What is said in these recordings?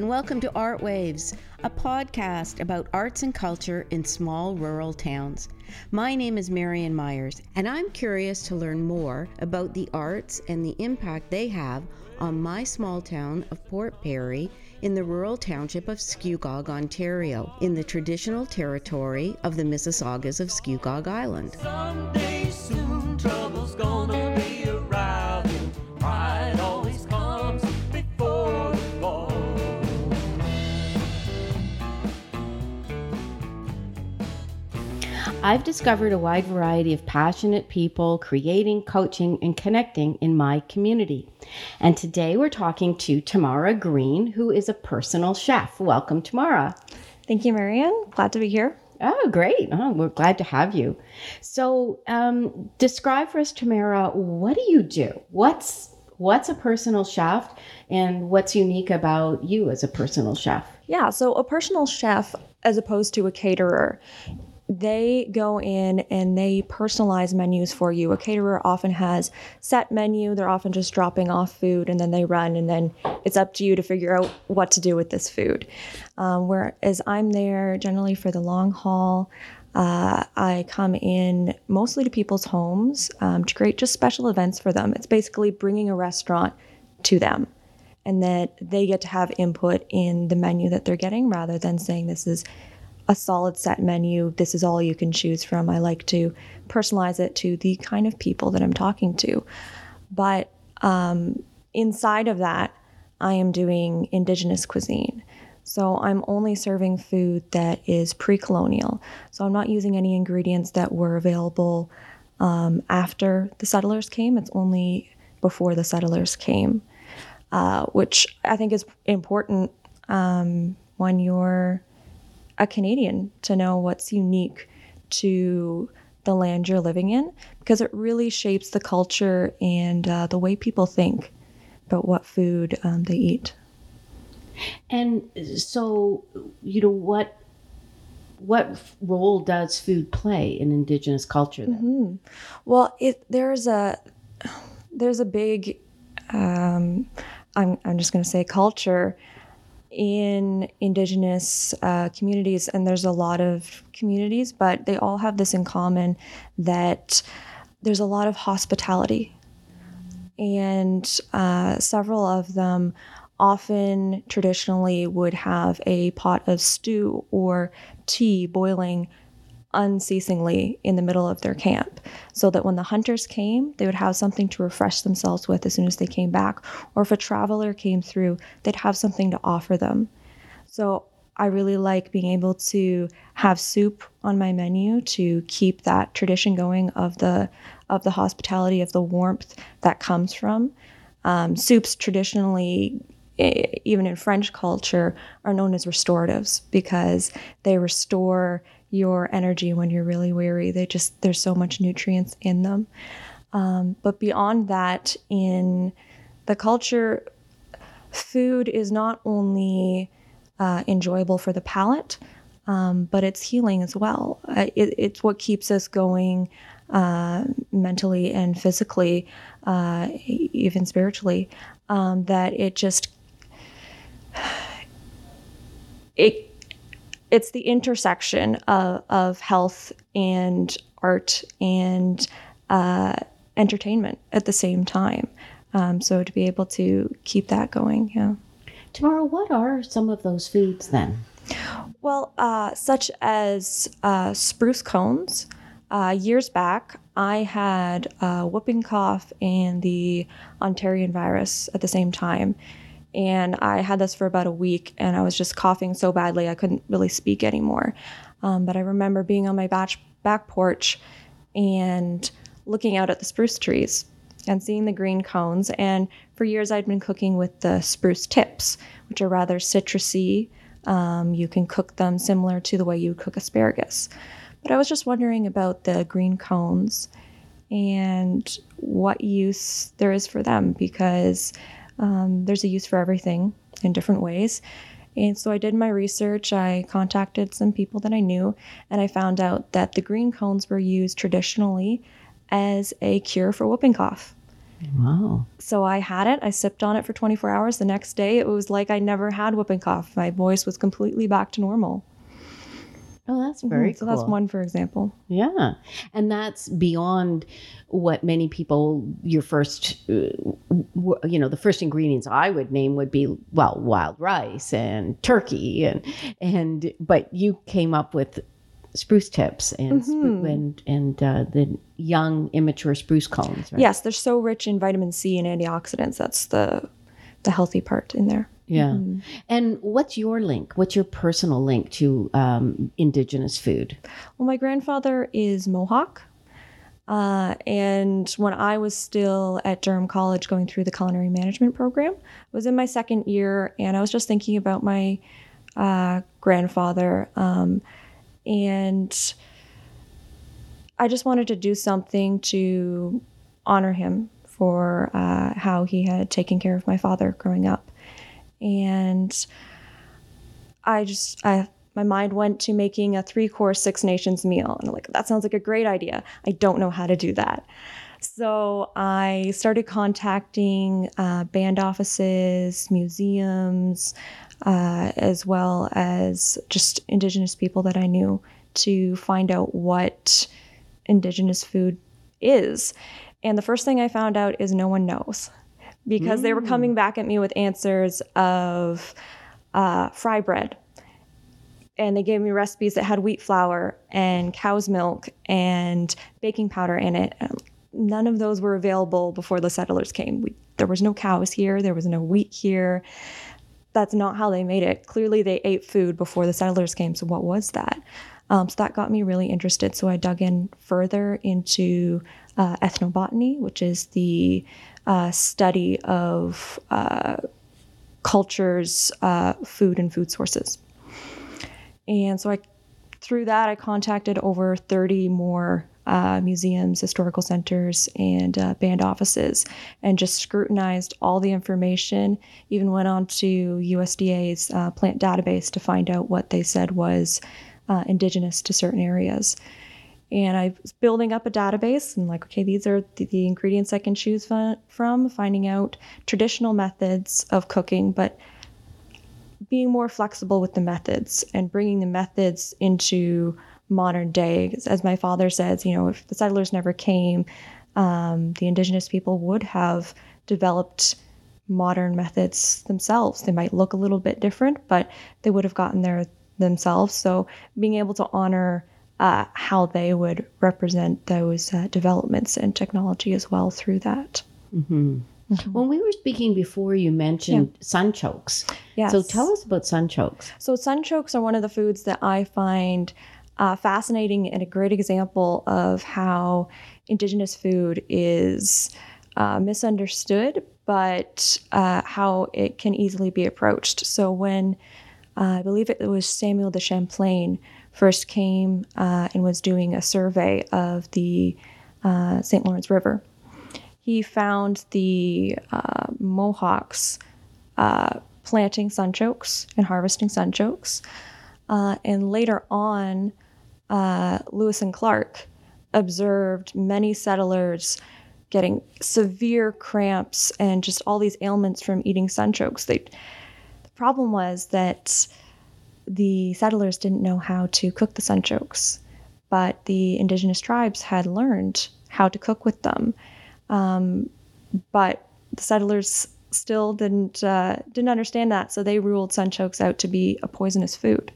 and welcome to Art Waves, a podcast about arts and culture in small rural towns. My name is Marion Myers, and I'm curious to learn more about the arts and the impact they have on my small town of Port Perry in the rural township of Scugog, Ontario, in the traditional territory of the Mississaugas of Scugog Island. I've discovered a wide variety of passionate people creating, coaching, and connecting in my community. And today we're talking to Tamara Green, who is a personal chef. Welcome, Tamara. Thank you, Marion. Glad to be here. Oh, great. Oh, we're glad to have you. So, um, describe for us, Tamara, what do you do? What's what's a personal chef and what's unique about you as a personal chef? Yeah, so a personal chef, as opposed to a caterer, they go in and they personalize menus for you. A caterer often has set menu. They're often just dropping off food and then they run and then it's up to you to figure out what to do with this food. Um, whereas I'm there generally for the long haul. Uh, I come in mostly to people's homes um, to create just special events for them. It's basically bringing a restaurant to them and that they get to have input in the menu that they're getting rather than saying this is a solid set menu. This is all you can choose from. I like to personalize it to the kind of people that I'm talking to. But um, inside of that, I am doing indigenous cuisine. So I'm only serving food that is pre colonial. So I'm not using any ingredients that were available um, after the settlers came. It's only before the settlers came, uh, which I think is important um, when you're a Canadian to know what's unique to the land you're living in because it really shapes the culture and uh, the way people think about what food um, they eat. And so, you know, what what role does food play in Indigenous culture then? Mm-hmm. Well, it there's a there's a big um, I'm I'm just going to say culture in Indigenous uh, communities, and there's a lot of communities, but they all have this in common that there's a lot of hospitality, and uh, several of them often traditionally would have a pot of stew or tea boiling unceasingly in the middle of their camp so that when the hunters came they would have something to refresh themselves with as soon as they came back or if a traveler came through they'd have something to offer them. So i really like being able to have soup on my menu to keep that tradition going of the of the hospitality of the warmth that comes from. Um, soups traditionally even in French culture, are known as restoratives because they restore your energy when you're really weary. They just, there's so much nutrients in them. Um, but beyond that, in the culture, food is not only uh, enjoyable for the palate, um, but it's healing as well. Uh, it, it's what keeps us going uh, mentally and physically, uh, even spiritually. Um, that it just it it's the intersection of, of health and art and uh, entertainment at the same time. Um, so to be able to keep that going, yeah. Tamara, what are some of those foods then? Well, uh, such as uh, spruce cones. Uh, years back, I had uh, whooping cough and the Ontarian virus at the same time and I had this for about a week, and I was just coughing so badly I couldn't really speak anymore. Um, but I remember being on my back, porch and looking out at the spruce trees and seeing the green cones. And for years, I'd been cooking with the spruce tips, which are rather citrusy. Um, you can cook them similar to the way you cook asparagus. But I was just wondering about the green cones and what use there is for them because um, there's a use for everything in different ways. And so I did my research. I contacted some people that I knew, and I found out that the green cones were used traditionally as a cure for whooping cough. Wow. So I had it. I sipped on it for 24 hours. The next day, it was like I never had whooping cough. My voice was completely back to normal. Oh, that's very so cool. that's one, for example. Yeah. And that's beyond what many people, your first, uh, you know, the first ingredients I would name would be, well, wild rice and turkey. And, and, but you came up with spruce tips and, spru- and, and uh, the young, immature spruce cones, right? Yes, they're so rich in vitamin C and antioxidants. That's the the healthy part in there. Yeah. And what's your link? What's your personal link to um, indigenous food? Well, my grandfather is Mohawk. Uh, and when I was still at Durham College going through the culinary management program, I was in my second year and I was just thinking about my uh, grandfather. Um, and I just wanted to do something to honor him for uh, how he had taken care of my father growing up. And I just, I, my mind went to making a three course Six Nations meal. And I'm like, that sounds like a great idea. I don't know how to do that. So I started contacting uh, band offices, museums, uh, as well as just Indigenous people that I knew to find out what Indigenous food is. And the first thing I found out is no one knows because they were coming back at me with answers of uh, fry bread. And they gave me recipes that had wheat flour and cow's milk and baking powder in it. Um, None of those were available before the settlers came. We, there was no cows here, there was no wheat here. That's not how they made it. Clearly, they ate food before the settlers came. So, what was that? Um, so, that got me really interested. So, I dug in further into uh, ethnobotany, which is the uh, study of uh, cultures, uh, food, and food sources. And so I, through that, I contacted over 30 more uh, museums, historical centers, and uh, band offices, and just scrutinized all the information. Even went on to USDA's uh, plant database to find out what they said was uh, indigenous to certain areas. And I was building up a database and like, okay, these are the, the ingredients I can choose from, finding out traditional methods of cooking, but being more flexible with the methods and bringing the methods into modern day. As my father says, you know, if the settlers never came, um, the indigenous people would have developed modern methods themselves. They might look a little bit different, but they would have gotten there themselves. So being able to honor uh, how they would represent those uh, developments and technology as well through that. When we were speaking before, you mentioned sunchokes. Yes. So tell us about sunchokes. So sunchokes are one of the foods that I find uh, fascinating and a great example of how indigenous food is uh, misunderstood, but uh, how it can easily be approached. So when uh, I believe it was Samuel de Champlain first came uh, and was doing a survey of the uh, St. Lawrence River, he found the uh, Mohawks uh, planting sunchokes and harvesting sunchokes. Uh, and later on, uh, Lewis and Clark observed many settlers getting severe cramps and just all these ailments from eating sunchokes. They, the problem was that the settlers didn't know how to cook the sunchokes, but the indigenous tribes had learned how to cook with them. Um, but the settlers still didn't uh, didn't understand that, so they ruled sunchokes out to be a poisonous food.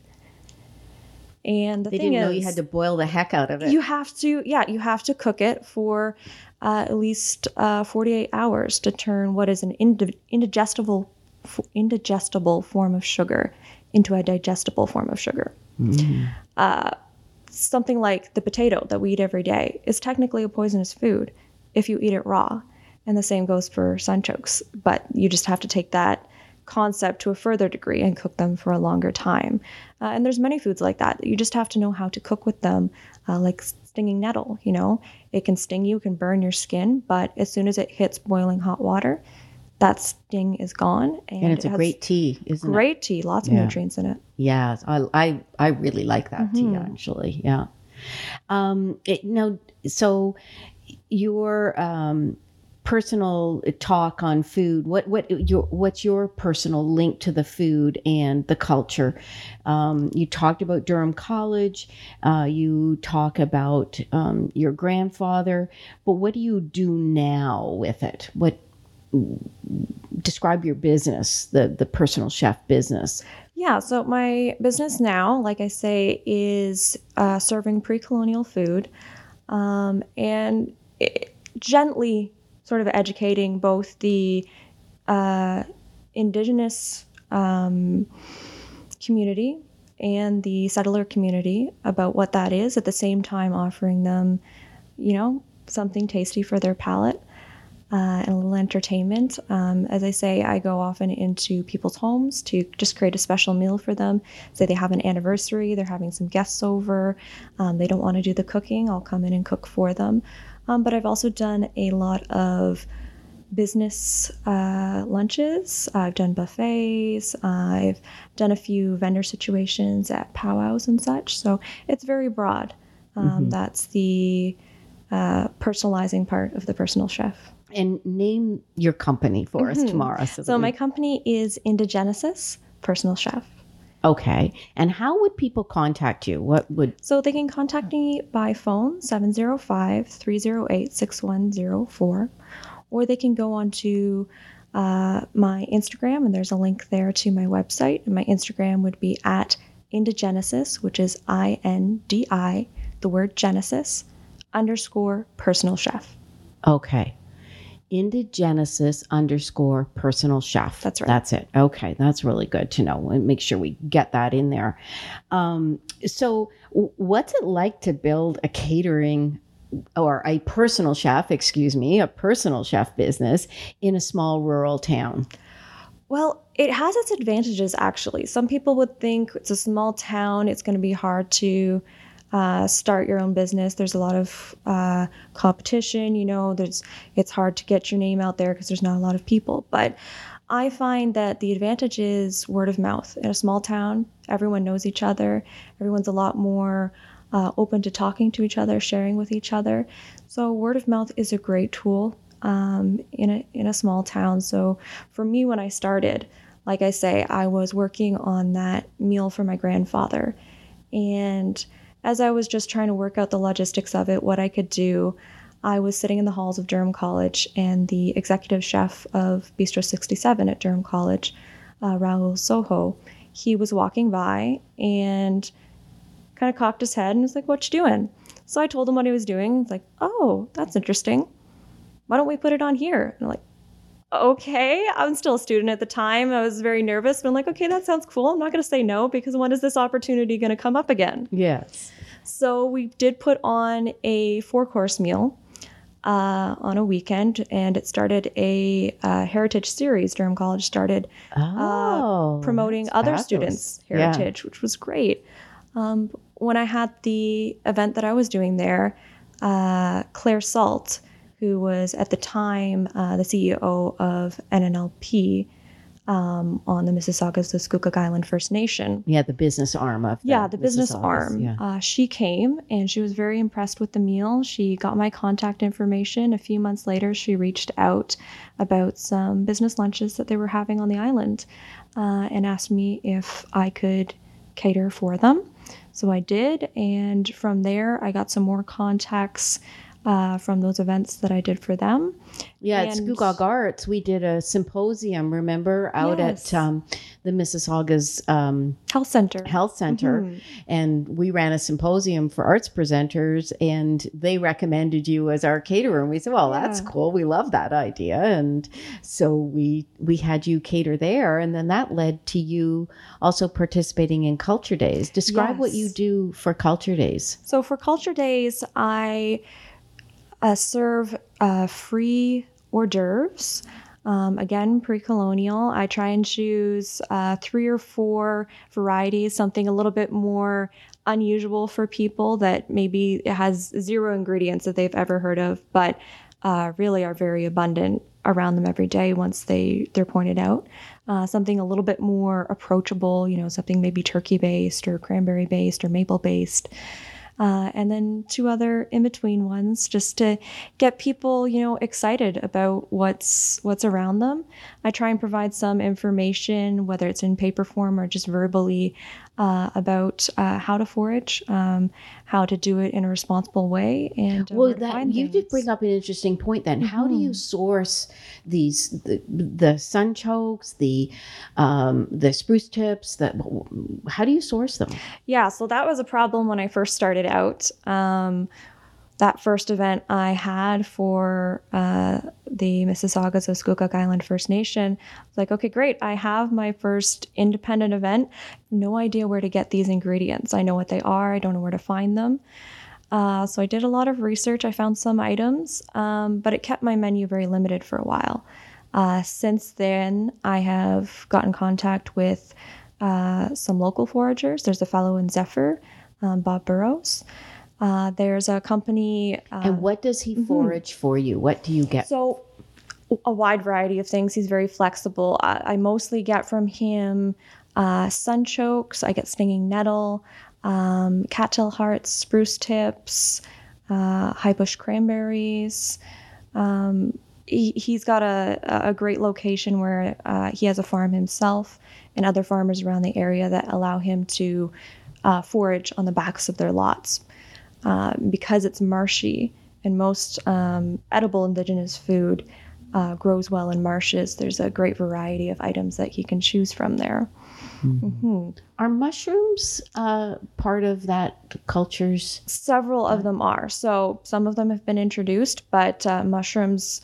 And the They didn't know you had to boil the heck out of it. you have to, yeah, you have to cook it for uh, at least uh, 48 hours to turn what is an indi- indigestible, f- indigestible form of sugar into a digestible form of sugar. Uh, something like the potato that we eat every day is technically a poisonous food if you eat it raw. And the same goes for sunchokes, but you just have to take that concept to a further degree and cook them for a longer time. Uh, and there's many foods like that. You just have to know how to cook with them, uh, like stinging nettle. You know, it can sting you, can burn your skin, but as soon as it hits boiling hot water, that sting is gone. And, and it's it a great tea, isn't it? great tea, lots of Yeah. nutrients in it. Yeah, I, I, I really like that Mm-hmm. tea actually. Yeah. Um, it, now, so your um, personal talk on food. What what your what's your personal link to the food and the culture? Um, you talked about Durham College. Uh, you talk about um, your grandfather, but what do you do now with it? What describe your business, the the personal chef business? Yeah, so my business now, like I say, is uh, serving pre colonial food um, and it, gently sort of educating both the uh, indigenous um, community and the settler community about what that is, at the same time offering them, you know, something tasty for their palate uh, and a little entertainment. Um, as I say, I go often into people's homes to just create a special meal for them. Say they have an anniversary, they're having some guests over, um, they don't want to do the cooking, I'll come in and cook for them. Um, but I've also done a lot of business uh, lunches. I've done buffets. I've done a few vendor situations at powwows and such. So it's very broad. Um, mm-hmm. That's the uh, personalizing part of the personal chef and name your company for mm-hmm. us Tamara. So, so my company is Indigenesis Personal Chef. Okay. And how would people contact you? What would So they can contact me by phone 705-308-6104 or they can go on to uh, my Instagram and there's a link there to my website and my Instagram would be at Indigenesis, which is I N D I, the word Genesis underscore personal chef. Okay. Indigenesis underscore personal chef. That's right. That's it. Okay, that's really good to know. And make sure we get that in there. Um, so, what's it like to build a catering or a personal chef, excuse me, a personal chef business in a small rural town? Well, it has its advantages actually. Some people would think it's a small town, it's going to be hard to uh, start your own business. There's a lot of uh, competition. You know, there's it's hard to get your name out there because there's not a lot of people. But I find that the advantage is word of mouth. In a small town, everyone knows each other. Everyone's a lot more uh, open to talking to each other, sharing with each other. So word of mouth is a great tool um, in a in a small town. So for me, when I started, like I say, I was working on that meal for my grandfather, and as I was just trying to work out the logistics of it, what I could do, I was sitting in the halls of Durham College, and the executive chef of Bistro 67 at Durham College, uh, Raul Soho, he was walking by and kind of cocked his head and was like, What you doing? So I told him what he was doing. He's like, Oh, that's interesting. Why don't we put it on here? And I'm like, okay. I'm still a student at the time. I was very nervous, but I'm like, okay, that sounds cool. I'm not going to say no because when is this opportunity going to come up again? Yes. So we did put on a four course meal uh, on a weekend, and it started a uh, heritage series. Durham College started uh, oh, uh, promoting other fabulous. students' heritage, yeah. which was great. Um, when I had the event that I was doing there, uh, Claire Salt, who was at the time uh, the CEO of NNLP um, on the Mississaugas of Scugog Island First Nation. Yeah, the business arm of the yeah, the business arm. Yeah. Uh, she came and she was very impressed with the meal. She got my contact information. A few months later, she reached out about some business lunches that they were having on the island, uh, and asked me if I could cater for them. So I did, and from there, I got some more contacts uh, from those events that I did for them. Yeah, and, at Scugog Arts, we did a symposium, remember, out yes. at um, the Mississaugas um, Health Center. Health Center. Mm-hmm. And we ran a symposium for arts presenters, and they recommended you as our caterer. And we said, well, yeah. that's cool. We love that idea. And so we, we had you cater there. And then that led to you also participating in Culture Days. Describe yes. what you do for Culture Days. So for Culture Days, I uh, serve uh, free hors d'oeuvres. Um, again, pre colonial. I try and choose uh, three or four varieties, something a little bit more unusual for people that maybe has zero ingredients that they've ever heard of, but uh, really are very abundant around them every day once they they're pointed out. Uh, something a little bit more approachable, you know, something maybe turkey based or cranberry based or maple based. Uh, and then two other in between ones just to get people, you know, excited about what's what's around them. I try and provide some information, whether it's in paper form or just verbally, uh, about uh, how to forage, um, how to do it in a responsible way, and uh, Well, that you did bring up an interesting point. Then, how do you Mhm. source these the, the sunchokes, the um, the spruce tips? That how do you source them? Yeah, so that was a problem when I first started out. Um, that first event I had for uh, the Mississaugas of Island First Nation, I was like, okay, great. I have my first independent event. No idea where to get these ingredients. I know what they are. I don't know where to find them. Uh, so I did a lot of research. I found some items, um, but it kept my menu very limited for a while. Uh, since then, I have got in contact with uh, some local foragers. There's a fellow in Zephyr, um, Bob Burrows. Uh, there's a company. Uh, And what does he forage for you? What do you get? so, a wide variety of things. He's very flexible. I, I mostly get from him uh, sunchokes. I get stinging nettle, um, cattail hearts, spruce tips, uh, high bush cranberries. Um, he, he's got a, a great location where uh, he has a farm himself and other farmers around the area that allow him to uh, forage on the backs of their lots. Uh, because it's marshy and most um, edible indigenous food uh, grows well in marshes, there's a great variety of items that he can choose from there. hmm Are mushrooms uh, part of that culture's? Several of them are. So some of them have been introduced, but uh, mushrooms,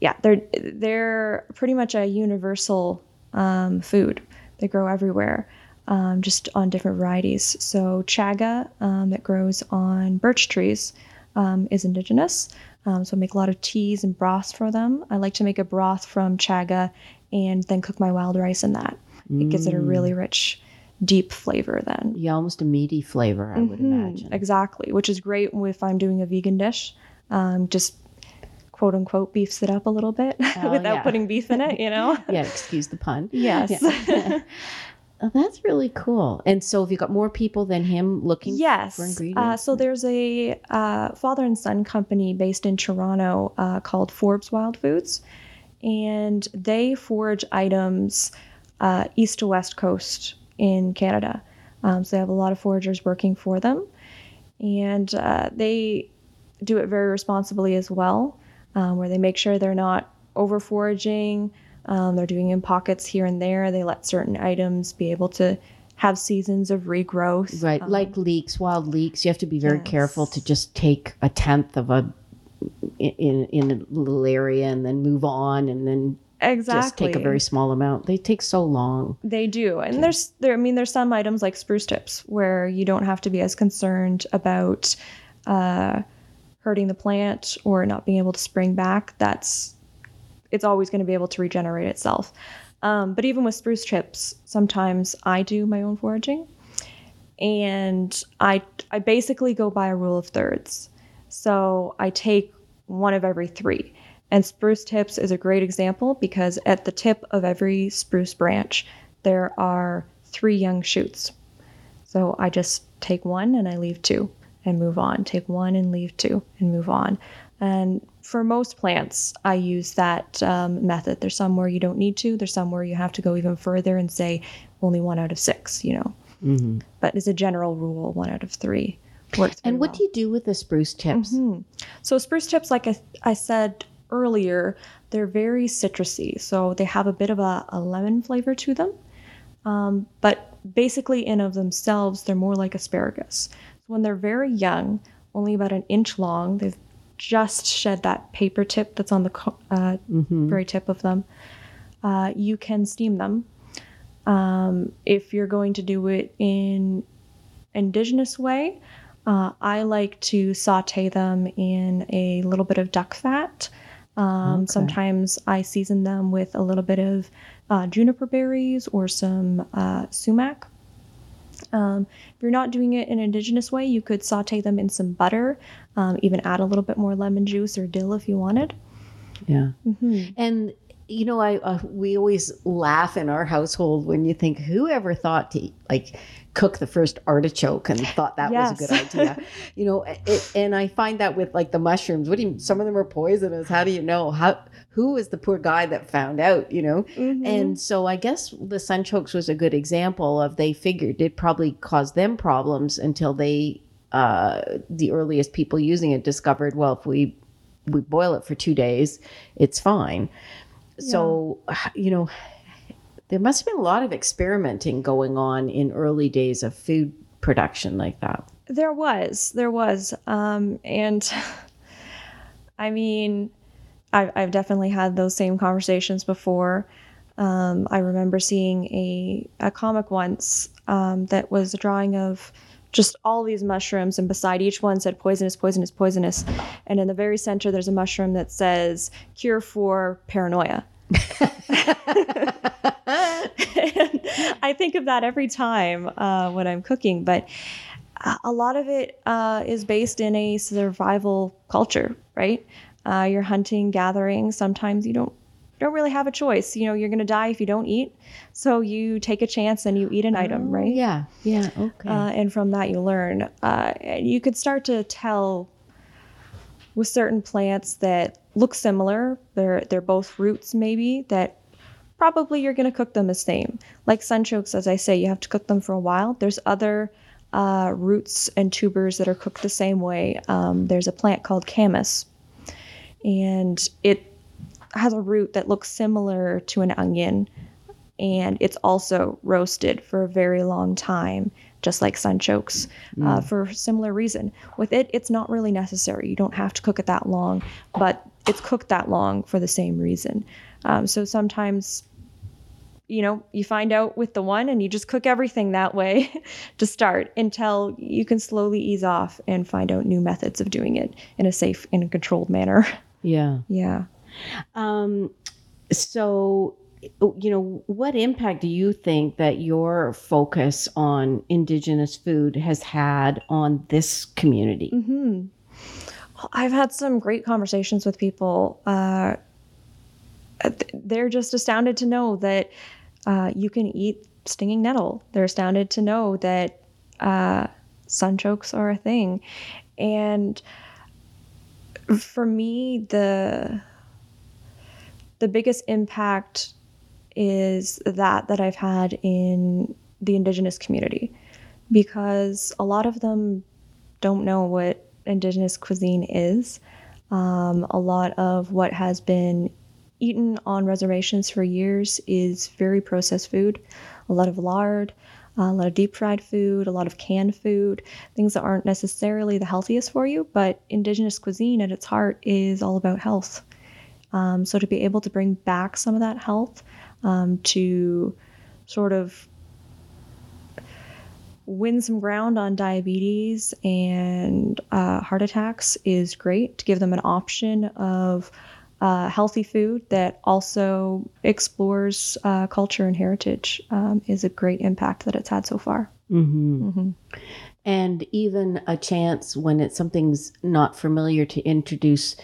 yeah, they're they're pretty much a universal um, food. They grow everywhere, um, just on different varieties. So chaga um, that grows on birch trees um, is indigenous. Um, so I make a lot of teas and broths for them. I like to make a broth from chaga and then cook my wild rice in that. It gives it a really rich, deep flavor then. Yeah, almost a meaty flavor, I would Mhm, imagine. Exactly, which is great if I'm doing a vegan dish. Um, just quote unquote beefs it up a little bit Oh, without yeah. putting beef in it, you know? Yeah, excuse the pun. yes. Yeah. Oh, that's really cool. And so, have you got more people than him looking Yes. for Uh, ingredients? so there's a uh, father and son company based in Toronto uh, called Forbes Wild Foods, and they forage items uh, east to west coast in Canada. Um, so they have a lot of foragers working for them, and uh, they do it very responsibly as well, um, where they make sure they're not over foraging. Um, they're doing in pockets here and there. They let certain items be able to have seasons of regrowth. right, Um, like leeks, wild leeks, you have to be very careful to just take a tenth of a in in a little area and then move on and then exactly. just take a very small amount. They take so long. They do, and there's there. I mean, there's some items like spruce tips where you don't have to be as concerned about uh, hurting the plant or not being able to spring back. That's it's always going to be able to regenerate itself. Um, but even with spruce tips, sometimes I do my own foraging, and I I basically go by a rule of thirds. So I take one of every three. And spruce tips is a great example because at the tip of every spruce branch, there are three young shoots. So I just take one and I leave two and move on. Take one and leave two and move on. And for most plants, I use that um, method. There's some where you don't need to, there's some where you have to go even further and say only one out of six, you know. hmm But as a general rule, one out of three works. And what well. do you do with the spruce tips? Mhm. So spruce tips, like I, I said earlier, they're very citrusy. So they have a bit of a, a lemon flavor to them. Um, but basically, in of themselves, they're more like asparagus. So When they're very young, only about an inch long, they've just shed that paper tip that's on the uh, Mm-hmm. very tip of them. Uh, you can steam them. Um, if you're going to do it in indigenous way, uh, I like to saute them in a little bit of duck fat. Um, Okay. Sometimes I season them with a little bit of uh, juniper berries or some uh, sumac. Um, if you're not doing it in an indigenous way, you could saute them in some butter, um, even add a little bit more lemon juice or dill if you wanted. Yeah. hmm And you know, I uh, we always laugh in our household when you think whoever thought to like cook the first artichoke and thought that was a good idea. you know, it, and I find that with like the mushrooms. What do you? Some of them are poisonous. How do you know? How? Who is the poor guy that found out? You know. Mm-hmm. And so I guess the sunchokes was a good example of they figured it probably caused them problems until they, uh, the earliest people using it discovered, well, if we we boil it for two days, it's fine. So you know, there must have been a lot of experimenting going on in early days of food production like that. There was, there was, um, and I mean, I've, I've definitely had those same conversations before. Um, I remember seeing a a comic once um, that was a drawing of just all these mushrooms, and beside each one said poisonous, poisonous, poisonous, and in the very center there's a mushroom that says cure for paranoia. And I think of that every time uh, when I'm cooking, but a- a lot of it uh, is based in a survival culture, right? Uh, you're hunting, gathering. Sometimes you don't you don't really have a choice. You know, you're going to die if you don't eat, so you take a chance and you eat an item, right? Yeah. Yeah. Okay. uh, and from that you learn. Uh, and you could start to tell with certain plants that look similar. They're they're both roots, maybe that probably you're going to cook them the same. Like sunchokes, as I say, you have to cook them for a while. There's other uh, roots and tubers that are cooked the same way. Um, there's a plant called camas, and it has a root that looks similar to an onion and it's also roasted for a very long time, just like sunchokes, uh, for a similar reason. With it, it's not really necessary. You don't have to cook it that long, but it's cooked that long for the same reason. Um, so sometimes, you know, you find out with the one and you just cook everything that way to start until you can slowly ease off and find out new methods of doing it in a safe and controlled manner. yeah. yeah. Um, so, you know, what impact do you think that your focus on Indigenous food has had on this community? Mm-hmm. I've had some great conversations with people. Uh, they're just astounded to know that uh, you can eat stinging nettle. They're astounded to know that uh, sunchokes are a thing. And for me, the the biggest impact is that that I've had in the indigenous community because a lot of them don't know what indigenous cuisine is. Um, a lot of what has been eaten on reservations for years is very processed food, a lot of lard, a lot of deep fried food, a lot of canned food, things that aren't necessarily the healthiest for you. But indigenous cuisine at its heart is all about health. Um, so to be able to bring back some of that health, um, to sort of win some ground on diabetes and uh, heart attacks is great to give them an option of uh, healthy food that also explores uh, culture and heritage um, is a great impact that it's had so far. Mm-hmm. And even a chance when it's something's not familiar to introduce,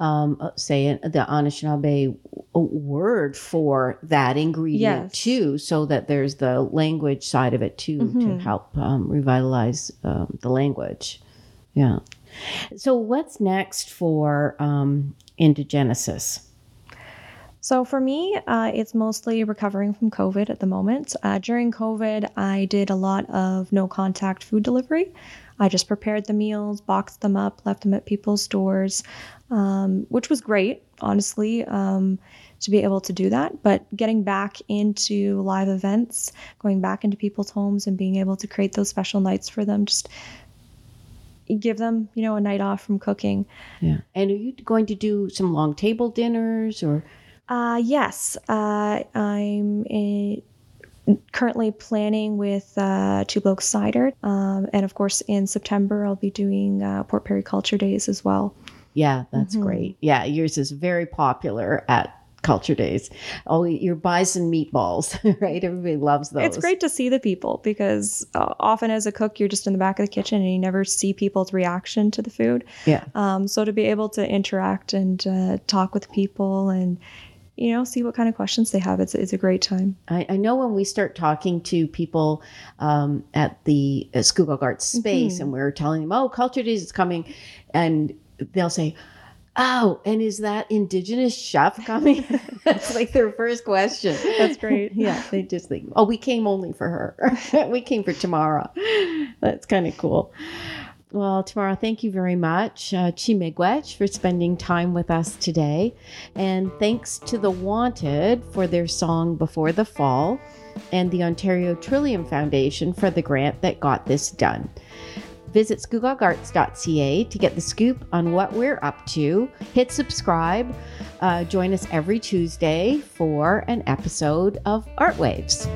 um, uh, say, the Anishinaabe word for that ingredient Yes. too, so that there's the language side of it too to help um, revitalize um, the language. Yeah. So, what's next for um, Indigenesis? So for me, uh, it's mostly recovering from COVID at the moment. Uh, during COVID, I did a lot of no contact food delivery. I just prepared the meals, boxed them up, left them at people's doors, um, which was great, honestly, um, to be able to do that. But getting back into live events, going back into people's homes and being able to create those special nights for them, just give them, you know, a night off from cooking. Yeah. And are you going to do some long table dinners or? Uh, yes, uh, I'm in, currently planning with uh, Two Blokes Cider. Um, and of course, in September, I'll be doing uh, Port Perry Culture Days as well. Yeah, that's Mm-hmm. great. Yeah, yours is very popular at Culture Days. Oh, your bison meatballs, right? Everybody loves those. It's great to see the people because uh, often as a cook, you're just in the back of the kitchen and you never see people's reaction to the food. Yeah. Um, so to be able to interact and uh, talk with people and you know, see what kind of questions they have. It's, it's a great time. I, I know when we start talking to people um, at the uh, Scugog Arts space Mm-hmm. and we're telling them, oh, Culture Days is coming, and they'll say, oh, and is that Indigenous chef coming? That's like their first question. That's great. yeah, they just think, oh, we came only for her. we came for Tamara. That's kind of cool. Well, Tamara, thank you very much, uh, for spending time with us today. And thanks to The Wanted for their song Before the Fall, and the Ontario Trillium Foundation for the grant that got this done. Visit scugogarts.ca to get the scoop on what we're up to. Hit subscribe. Uh, join us every Tuesday for an episode of Art Waves.